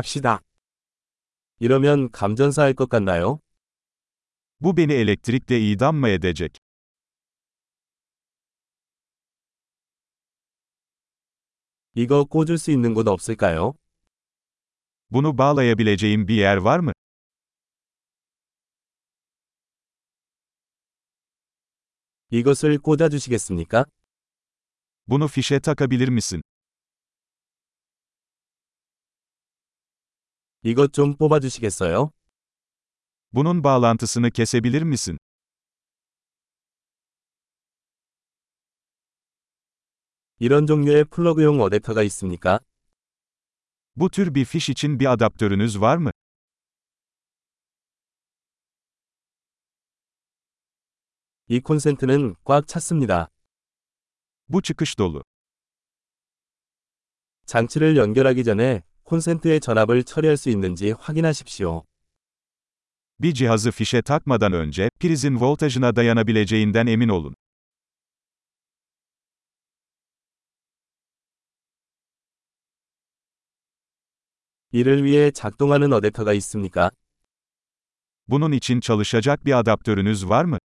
갑시다. 이러면 감전사 할 것 같나요? Bu beni elektrikle idam mı edecek? 이거 꽂을 수 있는 곳 없을까요? Bunu bağlayabileceğim bir yer var mı? 이것을 꽂아 주시겠습니까? Bunu fişe takabilir misin? 이것 좀 뽑아 주시겠어요? Bunun bağlantısını kesebilir misin? 이런 종류의 플러그용 어댑터가 있습니까? Bu tür bir fiş için bir adaptörünüz var mı? 이 콘센트는 꽉 찼습니다. Bu çıkış dolu. 장치를 연결하기 전에 콘센트의 전압을 처리할 수 있는지 확인하십시오. Bir cihazı fişe takmadan önce, prizin voltajına dayanabileceğinden emin olun. 이를 위해 작동하는 어댑터가 있습니까? Bunun için çalışacak bir adaptörünüz var mı?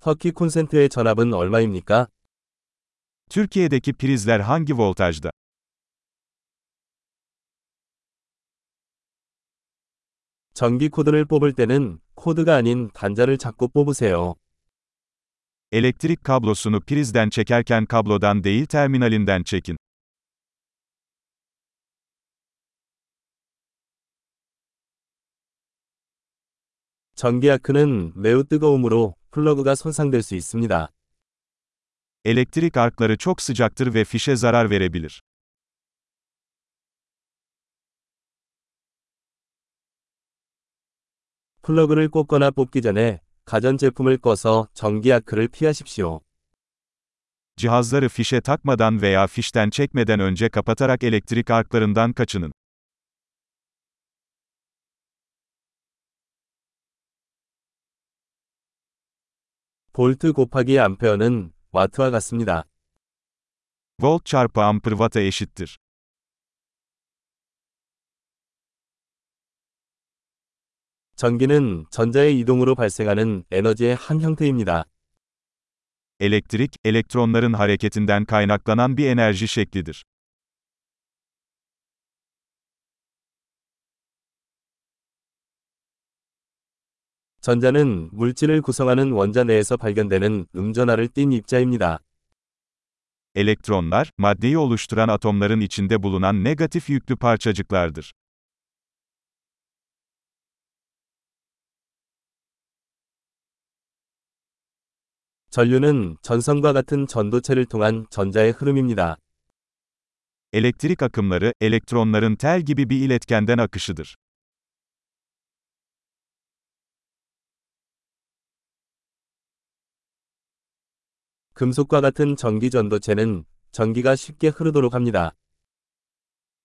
터키 콘센트의 전압은 얼마입니까? Türkiye'deki prizler hangi voltajda? 전기 코드를 뽑을 때는 코드가 아닌 단자를 잡고 뽑으세요. Elektrik kablosunu prizden çekerken kablodan değil terminalinden çekin. 전기 아크는 매우 뜨거우므로 플러그가 손상될 수 있습니다. Elektrik arkları çok sıcaktır ve fişe zarar verebilir. 플러그를 꽂거나 뽑기 전에 가전제품을 꺼서 전기 아크를 피하십시오. Cihazları fişe takmadan veya fişten çekmeden önce kapatarak elektrik arklarından kaçının. 볼트 곱하기 암페어는 와트와 같습니다. Volt çarpı amper watt'a eşittir. 전기는 전자의 이동으로 발생하는 에너지의 한 형태입니다. Elektrik, elektronların hareketinden kaynaklanan bir enerji şeklidir. 전자는 물질을 구성하는 원자 내에서 발견되는 음전하를 띤 입자입니다. Elektronlar, maddeyi oluşturan atomların içinde bulunan negatif yüklü parçacıklardır. 전류는 전선과 같은 전도체를 통한 전자의 흐름입니다. Elektrik akımları, elektronların tel gibi bir iletkenden akışıdır. 금속과 같은 전기 전도체는 전기가 쉽게 흐르도록 합니다.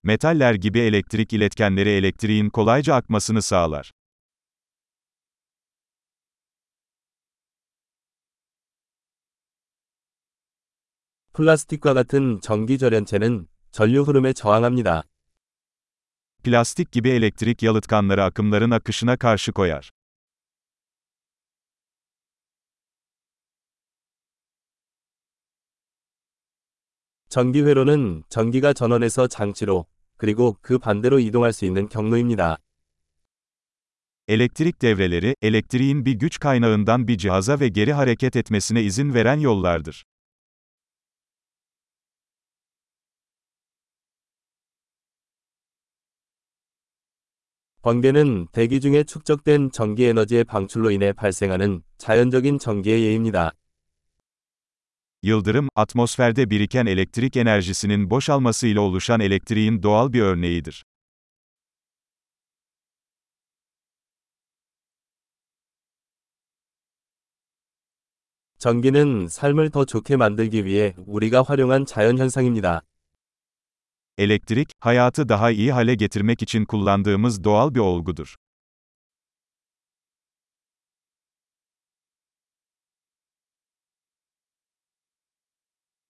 Metaller gibi elektrik iletkenleri elektriğin kolayca akmasını sağlar. 플라스틱과 같은 전기 절연체는 전류 흐름에 저항합니다. Plastik gibi elektrik yalıtkanları akımların akışına karşı koyar. 전기 회로는 전기가 전원에서 장치로 그리고 그 반대로 이동할 수 있는 경로입니다. Elektrik devreleri, elektriğin bir güç kaynağından bir cihaza ve geri hareket etmesine izin veren yollardır. 번개는 대기 중에 축적된 전기 에너지의 방출로 인해 발생하는 자연적인 전기의 예입니다. Yıldırım, atmosferde biriken elektrik enerjisinin boşalmasıyla oluşan elektriğin doğal bir örneğidir. 전기는 삶을 더 좋게 만들기 위해 우리가 활용한 자연 현상입니다. Elektrik, hayatı daha iyi hale getirmek için kullandığımız doğal bir olgudur.